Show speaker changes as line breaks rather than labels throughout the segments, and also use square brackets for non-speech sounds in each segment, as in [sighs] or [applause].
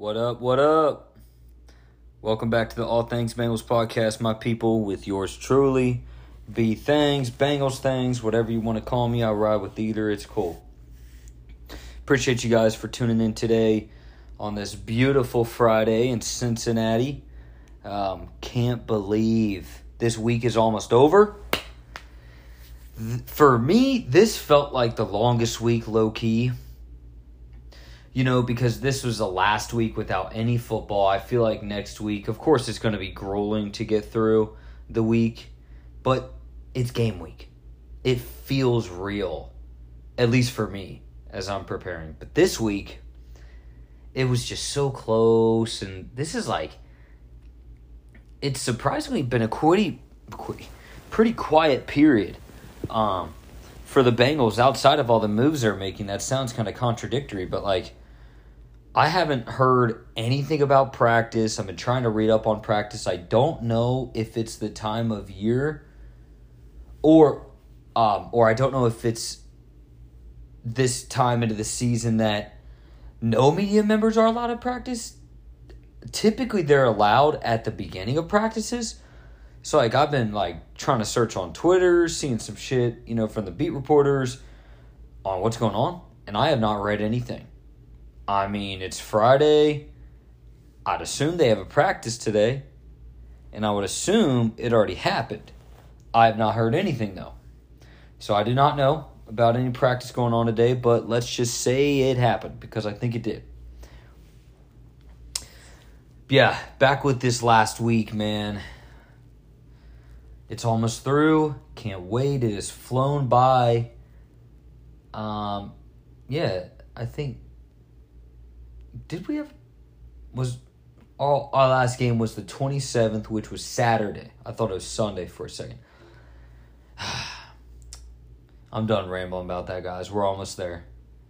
What up? What up? Welcome back to the All Things Bengals podcast, my people, with yours truly. B Things, Bengals Things, whatever you want to call me, I ride with either. It's cool. Appreciate you guys for tuning in today on this beautiful Friday in Cincinnati. Um, can't believe this week is almost over. For me, this felt like the longest week, low key you know, because this was the last week without any football. I feel like next week, of course, it's going to be grueling to get through the week, but it's game week. It feels real, at least for me, as I'm preparing. But this week, it was just so close, and this is like, it's surprisingly been a pretty, pretty quiet period. Um, for the Bengals outside of all the moves they're making. That sounds kind of contradictory, but like I haven't heard anything about practice. I've been trying to read up on practice. I don't know if it's the time of year or um, or I don't know if it's this time into the season that no media members are allowed to practice. Typically they're allowed at the beginning of practices. So like I've been like trying to search on Twitter, seeing some shit, you know, from the beat reporters on what's going on, and I have not read anything. I mean, it's Friday. I'd assume they have a practice today, and I would assume it already happened. I have not heard anything though. So I do not know about any practice going on today, but let's just say it happened because I think it did. Yeah, back with this last week, man. It's almost through. Can't wait. It has flown by. Um, yeah, I think did we have was all our last game was the 27th which was saturday. I thought it was sunday for a second. [sighs] I'm done rambling about that guys. We're almost there.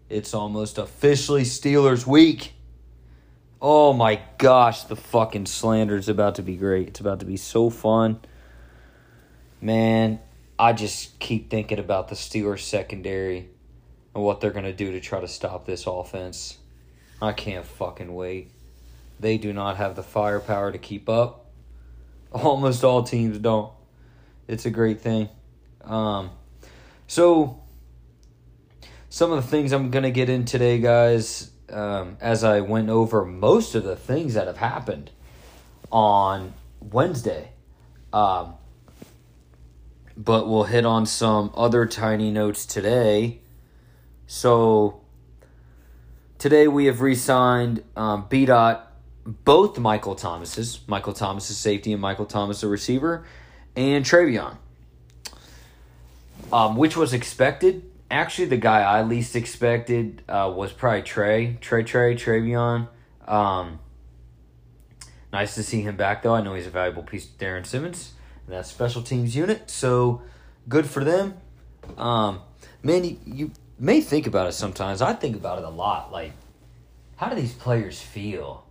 It's almost officially steelers week. Oh my gosh the fucking slander is about to be great. It's about to be so fun. Man i just keep thinking about the steelers secondary and what they're going to do to try to stop this offense I can't fucking wait. They do not have the firepower to keep up. Almost all teams don't. It's a great thing. Um, so, some of the things I'm going to get in today, guys, um, as I went over most of the things that have happened on Wednesday. Um, but we'll hit on some other tiny notes today. So, Today we have re-signed um, B dot both Michael Thomas's, Michael Thomas's safety and Michael Thomas a receiver, and Trayveon, um, which was expected. Actually, the guy I least expected uh, was probably Trey, Trey, Trey, Trayveon. Um, nice to see him back though. I know he's a valuable piece to Darrin Simmons and that special teams unit. So good for them. Um, man, you, you may think about it sometimes. I think about it a lot. Like, how do these players feel?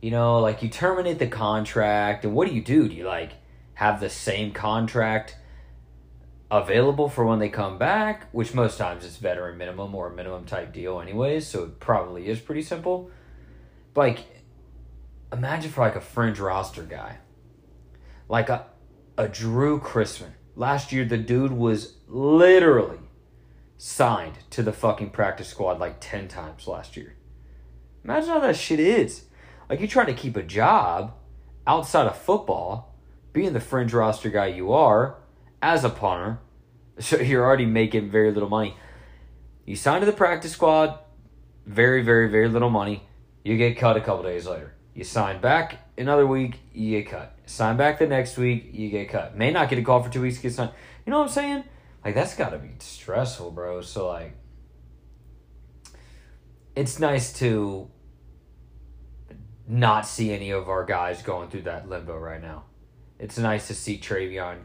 You know, like you terminate the contract, and what do you do? Do you like have the same contract available for when they come back? Which most times it's veteran minimum or a minimum type deal, anyways. So it probably is pretty simple. But like, imagine for like a fringe roster guy, like a a Drue Chrisman. Last year, the dude was literally signed to the fucking practice squad like 10 times last year. Imagine how that shit is. Like, you try to keep a job outside of football, being the fringe roster guy you are, as a punter, [laughs] so you're already making very little money. You sign to the practice squad, very, very, very little money. You get cut a couple days later. You sign back another week, you get cut. Sign back the next week, you get cut. May not get a call for two weeks, get signed. You know what I'm saying? Like that's got to be stressful, bro. So like it's nice to not see any of our guys going through that limbo right now. It's nice to see Trayveon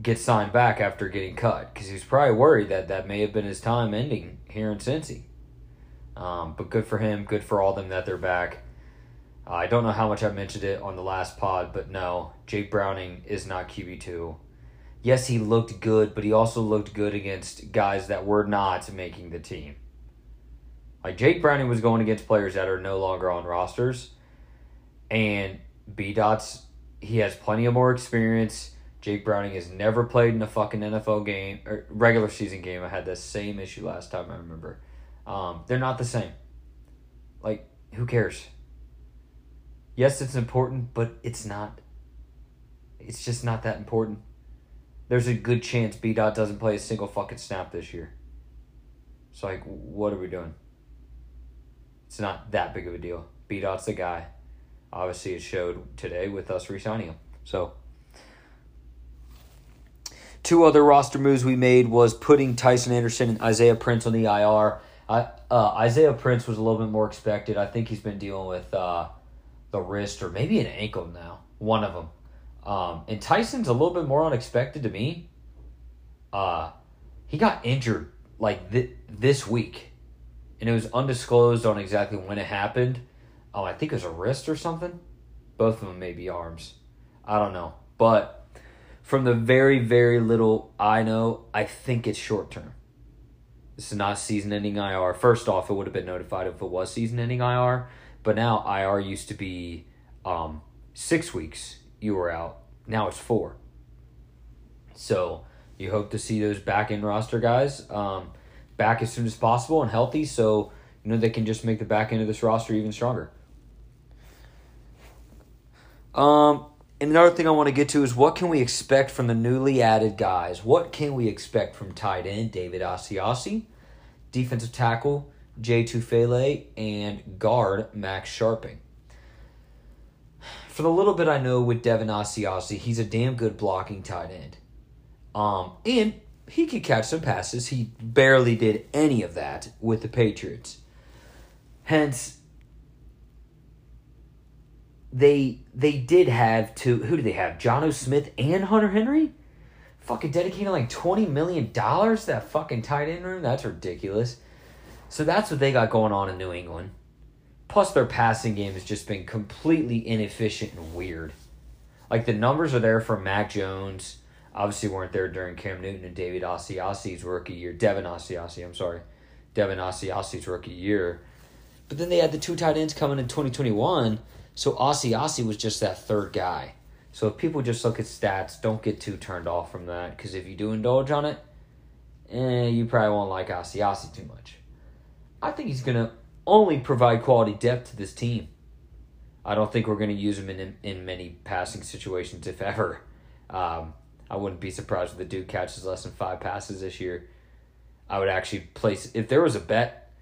get signed back after getting cut because he was probably worried that that may have been his time ending here in Cincy. Um, but good for him. Good for all them that they're back. Uh, I don't know how much I mentioned it on the last pod, but no, Jake Browning is not QB two yes, he looked good, but he also looked good against guys that were not making the team. Like Jake Browning was going against players that are no longer on rosters, and B Dot's he has plenty of more experience. Jake Browning has never played in a fucking NFL game or regular season game. I had the same issue last time. I remember. Um, they're not the same. Like, who cares? Yes, it's important, but it's not. It's just not that important. There's a good chance B Dot doesn't play a single fucking snap this year. So like, what are we doing? It's not that big of a deal. B Dot's the guy. Obviously, it showed today with us resigning him. So. Two other roster moves we made was putting Tycen Anderson and Isaiah Prince on the IR. I, uh, Isaiah Prince was a little bit more expected. I think he's been dealing with uh, the wrist or maybe an ankle now. One of them. Um, and Tycen's a little bit more unexpected to me. Uh, he got injured like th- this week, and it was undisclosed on exactly when it happened. Oh, I think it was a wrist or something. Both of them may be arms. I don't know, but from the very very little I know, I think it's short term. This is not season ending IR. First off, it would have been notified if it was season ending IR, but now IR used to be um, six weeks you were out. Now it's four. So you hope to see those back end roster guys um, back as soon as possible and healthy so you know they can just make the back end of this roster even stronger. Um, and another thing I want to get to is what can we expect from the newly added guys? What can we expect from tight end David Asiasi, defensive tackle Jay Tufele, and guard Max Scharping? For the little bit I know with Devin Asiasi, he's a damn good blocking tight end. Um, and he could catch some passes. He barely did any of that with the Patriots. Hence, they they did have to who do they have? Jonnu Smith and Hunter Henry? Fucking dedicating like twenty million dollars to that fucking tight end room? That's ridiculous. So that's what they got going on in New England. Plus their passing game has just been completely inefficient and weird. Like the numbers are there for Mac Jones. Obviously weren't there during Cam Newton and David Asiasi's rookie year. Devin Asiasi, I'm sorry. Devin Asiasi's rookie year. But then they had the two tight ends coming in 2021 so Asiasi was just that third guy. So if people just look at stats, don't get too turned off from that. Because if you do indulge on it, eh, you probably won't like Asiasi too much. I think he's going to only provide quality depth to this team. I don't think we're going to use him in, in many passing situations, if ever. Um, I wouldn't be surprised if the dude catches less than five passes this year. I would actually place, if there was a bet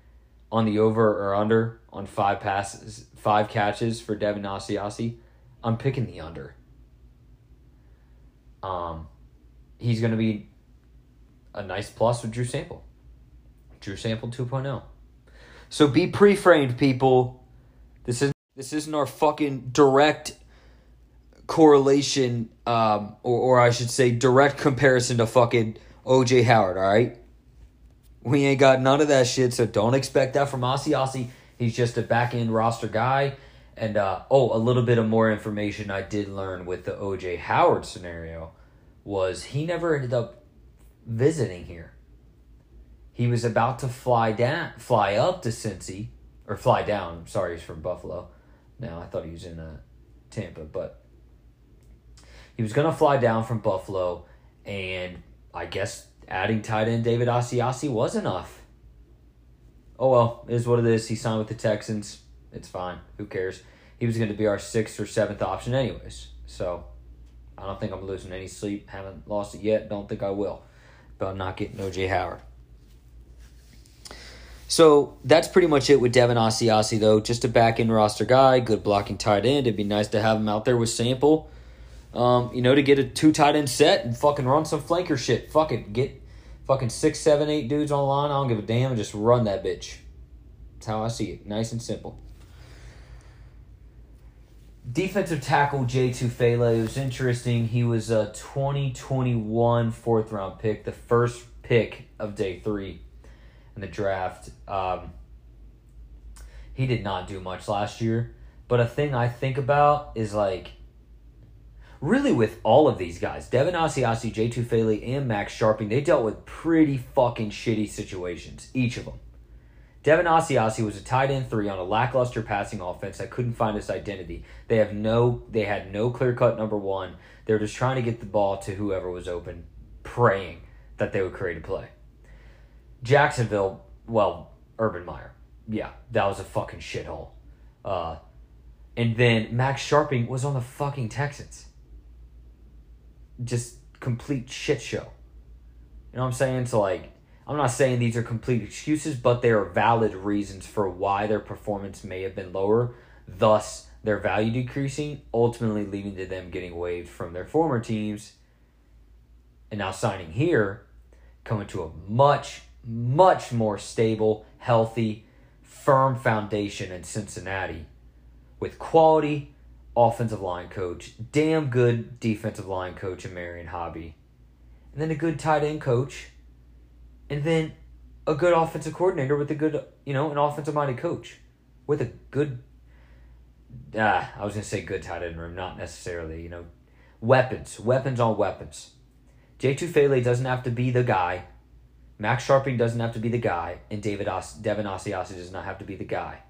on the over or under on five passes, five catches for Devin Asiasi, I'm picking the under. Um, he's going to be a nice plus with Drew Sample. Drew Sample 2.0. So be pre-framed, people. This is this isn't our fucking direct correlation, um, or or I should say direct comparison to fucking OJ Howard. All right, we ain't got none of that shit. So don't expect that from Asiasi. He's just a back end roster guy. And uh, oh, a little bit of more information I did learn with the OJ Howard scenario was he never ended up visiting here. He was about to fly down, fly up to Cincy, or fly down. I'm sorry, he's from Buffalo. Now I thought he was in uh, Tampa, but he was gonna fly down from Buffalo, and I guess adding tight end David Asiasi was enough oh well, is what it is. He signed with the Texans. It's fine. Who cares? He was going to be our sixth or seventh option, anyways. So I don't think I'm losing any sleep. Haven't lost it yet. Don't think I will. About not getting OJ Howard. So that's pretty much it with Devin Asiasi, though. Just a back end roster guy, good blocking tight end. It'd be nice to have him out there with Sample. Um, you know, to get a two tight end set and fucking run some flanker shit. Fuck it. Get fucking six, seven, eight dudes on line. I don't give a damn and just run that bitch. That's how I see it. Nice and simple. Defensive tackle Jay Tufele was interesting. He was a 2021 fourth round pick, the first pick of day three in the draft. Um, he did not do much last year. But a thing I think about is like really with all of these guys, Devin Asiasi, Jay Tufele, and Max Scharping, they dealt with pretty fucking shitty situations, each of them. Devin Asiasi was a tight end three on a lackluster passing offense that couldn't find its identity. They have no, they had no clear cut number one. They were just trying to get the ball to whoever was open, praying that they would create a play. Jacksonville, well, Urban Meyer, yeah, that was a fucking shithole. Uh, and then Max Scharping was on the fucking Texans. Just complete shit show. You know what I'm saying? So like I'm not saying these are complete excuses, but they are valid reasons for why their performance may have been lower, thus their value decreasing, ultimately leading to them getting waived from their former teams. And now signing here, coming to a much, much more stable, healthy, firm foundation in Cincinnati with quality offensive line coach, damn good defensive line coach in Marion Hobby, and then a good tight end coach and then a good offensive coordinator with a good, you know, an offensive minded coach with a good. Ah, I was gonna say good tight end room, not necessarily. You know, weapons, weapons on weapons. Jay Tufele doesn't have to be the guy. Max Scharping doesn't have to be the guy, and David Os- Devin Asiasi does not have to be the guy.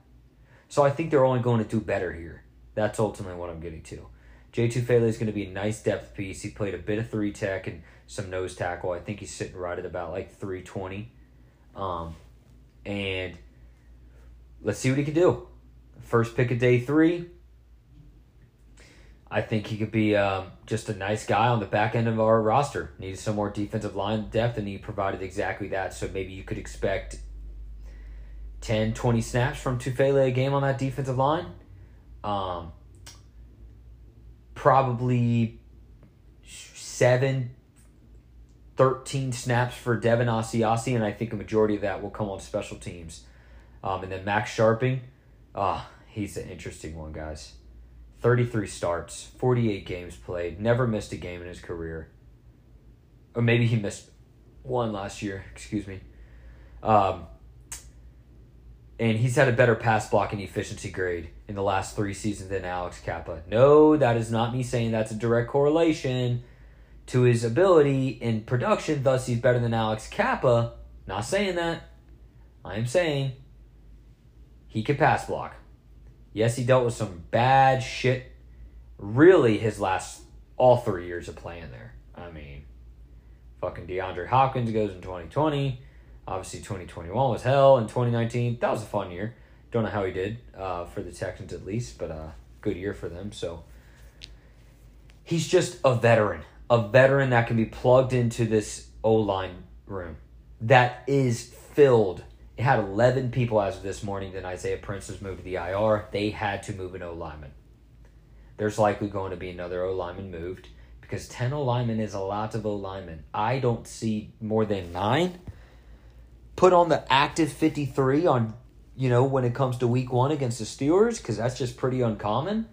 So I think they're only going to do better here. That's ultimately what I'm getting to. Jay Tufele is going to be a nice depth piece. He played a bit of three tech and some nose tackle. I think he's sitting right at about like 320. Um, and let's see what he can do. First pick of day three. I think he could be um, just a nice guy on the back end of our roster. Needed some more defensive line depth, and he provided exactly that. So maybe you could expect 10, 20 snaps from Tufele a game on that defensive line. Um, probably seven 13 snaps for Devin Asiasi, and I think a majority of that will come on special teams. Um, and then Max Scharping, ah, oh, he's an interesting one, guys. 33 starts, 48 games played, never missed a game in his career. Or maybe he missed one last year, [laughs] excuse me. Um, and he's had a better pass blocking efficiency grade in the last three seasons than Alex Cappa. No, that is not me saying that's a direct correlation to his ability in production, thus he's better than Alex Cappa. Not saying that. I am saying he can pass block. Yes, he dealt with some bad shit. Really, his last all three years of playing there. I mean, fucking DeAndre Hopkins goes in 2020. Obviously, 2021 was hell. In 2019, that was a fun year. Don't know how he did uh, for the Texans at least, but uh, good year for them. So he's just a veteran a veteran that can be plugged into this O line room that is filled. It had 11 people as of this morning that Isaiah Prince was moved to the IR. They had to move an O lineman. There's likely going to be another O lineman moved because 10 O linemen is a lot of O linemen. I don't see more than nine put on the active 53 on, you know, when it comes to week one against the Steelers because that's just pretty uncommon.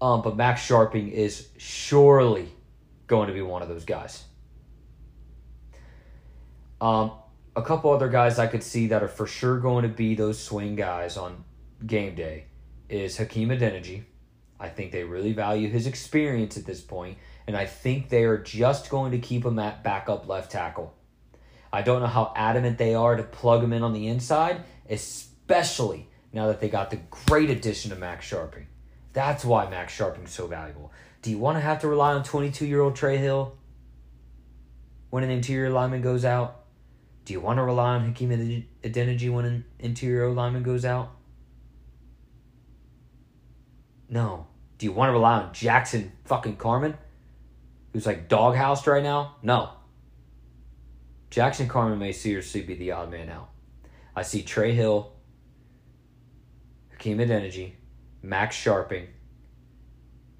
Um, but Max Scharping is surely going to be one of those guys. Um, a couple other guys I could see that are for sure going to be those swing guys on game day is Hakeem Adeniji. I think they really value his experience at this point, and I think they are just going to keep him at backup left tackle. I don't know how adamant they are to plug him in on the inside, especially now that they got the great addition of Max Scharping. That's why Max Scharping is so valuable. Do you want to have to rely on 22 year old Trey Hill when an interior lineman goes out? Do you want to rely on Hakeem Adeniji when an interior lineman goes out? No. Do you want to rely on Jackson fucking Carman, who's like doghoused right now? No. Jackson Carman may seriously be the odd man out. I see Trey Hill, Hakeem Adeniji, Max Scharping,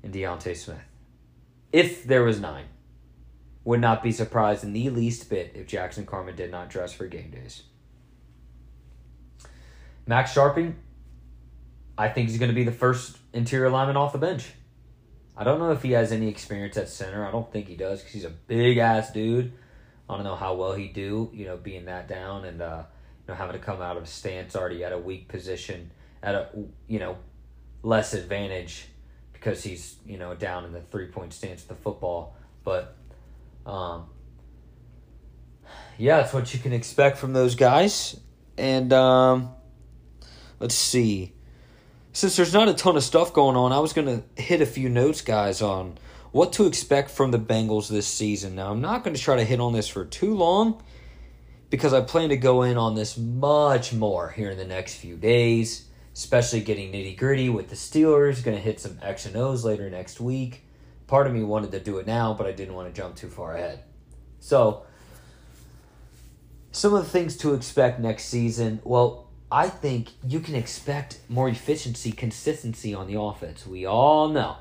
and D'Ante Smith. If there was nine. Would not be surprised in the least bit if Jackson Carman did not dress for game days. Max Scharping, I think he's going to be the first interior lineman off the bench. I don't know if he has any experience at center. I don't think he does because he's a big ass dude. I don't know how well he do, you know, being that down and uh, you know having to come out of a stance already at a weak position at a you know less advantage because he's you know down in the three point stance of the football. But um, yeah, that's what you can expect from those guys. And um, let's see. Since there's not a ton of stuff going on, I was going to hit a few notes, guys, on what to expect from the Bengals this season. Now, I'm not going to try to hit on this for too long because I plan to go in on this much more here in the next few days, especially getting nitty gritty with the Steelers. Going to hit some X and O's later next week. Part of me wanted to do it now, but I didn't want to jump too far ahead. So, some of the things to expect next season. Well, I think you can expect more efficiency, consistency on the offense. We all know.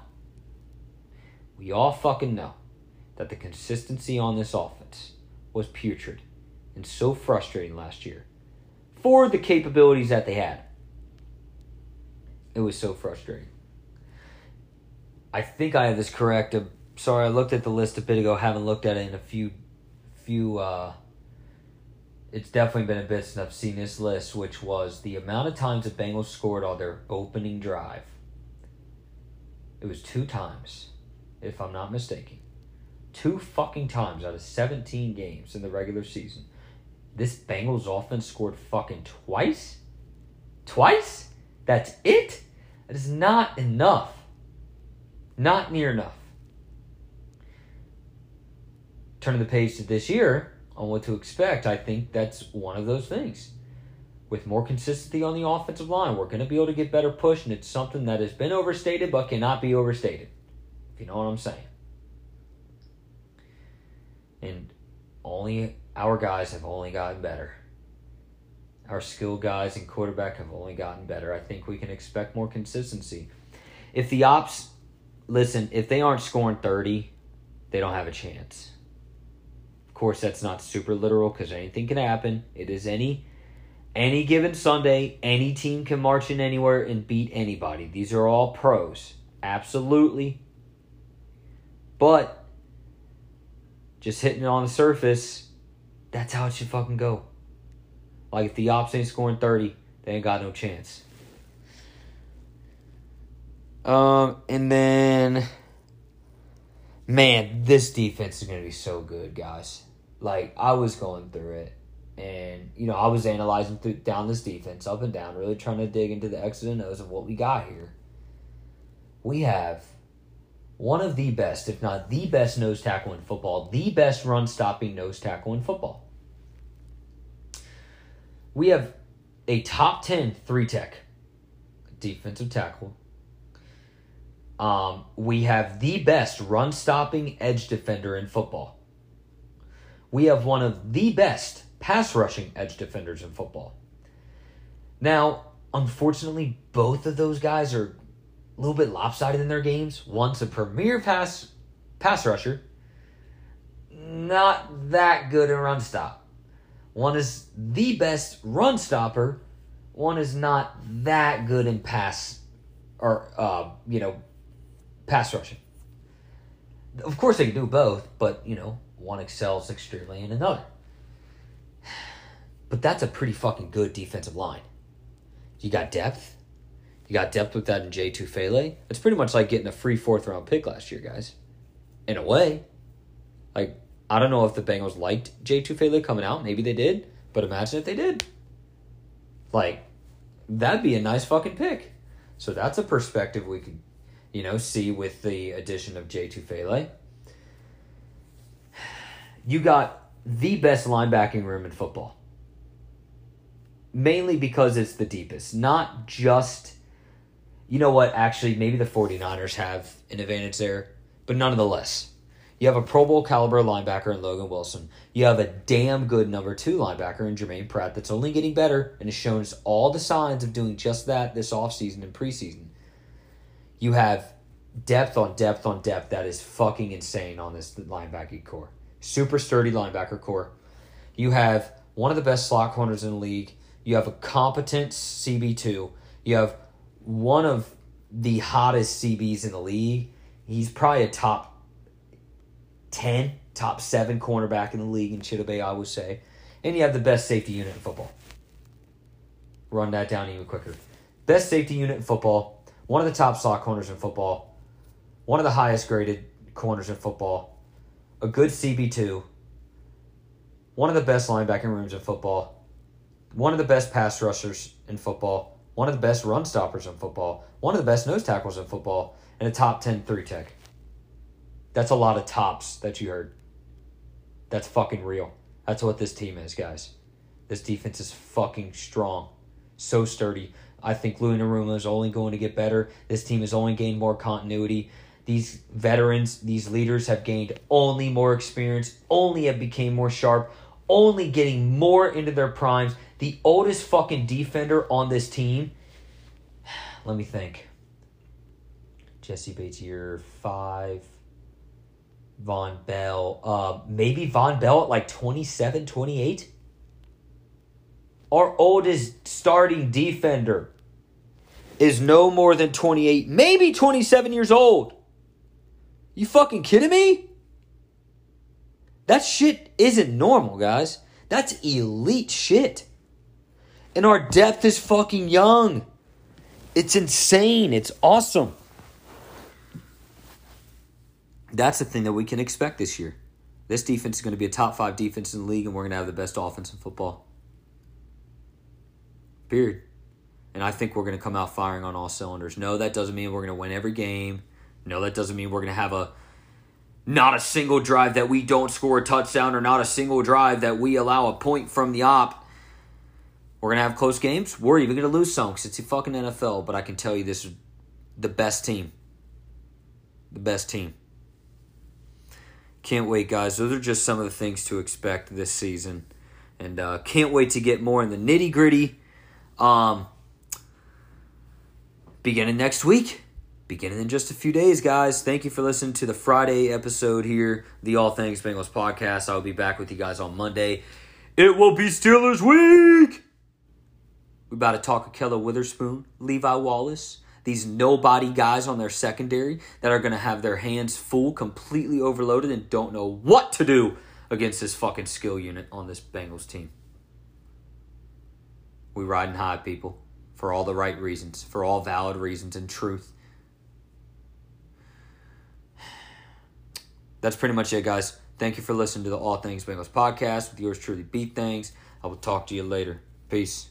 We all fucking know that the consistency on this offense was putrid and so frustrating last year for the capabilities that they had. It was so frustrating. I think I have this correct. I'm sorry, I looked at the list a bit ago. Haven't looked at it in a few, few. uh It's definitely been a bit since I've seen this list, which was the amount of times the Bengals scored on their opening drive. It was two times, if I'm not mistaken. Two fucking times out of 17 games in the regular season this Bengals offense scored fucking twice? Twice? That's it? That is not enough. Not near enough. Turning the page to this year on what to expect, I think that's one of those things. With more consistency on the offensive line, we're going to be able to get better push, and it's something that has been overstated but cannot be overstated. If you know what I'm saying. And only our guys have only gotten better. Our skilled guys and quarterback have only gotten better. I think we can expect more consistency. If the ops, listen, if they aren't scoring 30, they don't have a chance. Of course, that's not super literal because anything can happen. It is any any given Sunday, any team can march in anywhere and beat anybody. These are all pros. Absolutely. But just hitting it on the surface, that's how it should fucking go. Like if the ops ain't scoring 30, they ain't got no chance. Um, and then man, this defense is gonna be so good, guys. Like I was going through it, and you know I was analyzing through, down this defense up and down, really trying to dig into the X's and O's of what we got here. We have one of the best, if not the best nose tackle in football, the best run stopping nose tackle in football. We have a top 10 three tech defensive tackle. Um, we have the best run stopping edge defender in football. We have one of the best pass rushing edge defenders in football. Now, unfortunately, both of those guys are a little bit lopsided in their games. One's a premier pass pass rusher, not that good in run stop. One is the best run stopper. One is not that good in pass or uh, you know pass rushing. Of course, they can do both, but you know one excels extremely in another. But that's a pretty fucking good defensive line. You got depth. You got depth with that in Jay Tufele. It's pretty much like getting a free fourth round pick last year, guys. In a way. Like I don't know if the Bengals liked Jay Tufele coming out. Maybe they did. But imagine if they did. Like, that'd be a nice fucking pick. So that's a perspective we could, you know, see with the addition of Jay Tufele. You got the best linebacking room in football. Mainly because it's the deepest. Not just, you know what, actually, maybe the 49ers have an advantage there, but nonetheless you have a Pro Bowl caliber linebacker in Logan Wilson. You have a damn good number two linebacker in Germaine Pratt that's only getting better and has shown us all the signs of doing just that this offseason and preseason. You have depth on depth on depth that is fucking insane on this linebacking core. Super sturdy linebacker core. You have one of the best slot corners in the league. You have a competent CB2. You have one of the hottest CBs in the league. He's probably a top 10, top seven cornerback in the league in Chidobe, I would say. And you have the best safety unit in football. Run that down even quicker. Best safety unit in football, one of the top slot corners in football, one of the highest graded corners in football, a good CB2, one of the best linebacking rooms in football, one of the best pass rushers in football, one of the best run stoppers in football, one of the best nose tackles in football, and a top 10 three tech. That's a lot of tops that you heard. That's fucking real. That's what this team is, guys. This defense is fucking strong. So sturdy. I think Lou Anarumo is only going to get better. This team has only gained more continuity. These veterans, these leaders have gained only more experience, only have became more sharp, only getting more into their primes. The oldest fucking defender on this team. [sighs] Let me think. Jessie Bates year five. Vonn Bell. Uh, maybe Vonn Bell at like 27, 28? Our oldest starting defender is no more than 28, maybe 27 years old. You fucking kidding me? That shit isn't normal, guys. That's elite shit. And our depth is fucking young. It's insane. It's awesome. That's the thing that we can expect this year. This defense is going to be a top five defense in the league, and we're going to have the best offense in football. Period. And I think we're going to come out firing on all cylinders. No, that doesn't mean we're going to win every game. No, that doesn't mean we're going to have a not a single drive that we don't score a touchdown or not a single drive that we allow a point from the op. We're going to have close games. We're even going to lose some because it's the fucking NFL. But I can tell you this is the best team. The best team. Can't wait, guys. Those are just some of the things to expect this season. And uh, can't wait to get more in the nitty gritty. Um, beginning next week. Beginning in just a few days, guys. Thank you for listening to the Friday episode here, the All Things Bengals podcast. I'll be back with you guys on Monday. It will be Steelers week. We're about to talk Ahkello Witherspoon, Levi Wallace, these nobody guys on their secondary that are going to have their hands full, completely overloaded, and don't know what to do against this fucking skill unit on this Bengals team. We ride riding high, people, for all the right reasons, for all valid reasons and truth. [sighs] That's pretty much it, guys. Thank you for listening to the All Things Bengals podcast with yours truly, Beat Things. I will talk to you later. Peace.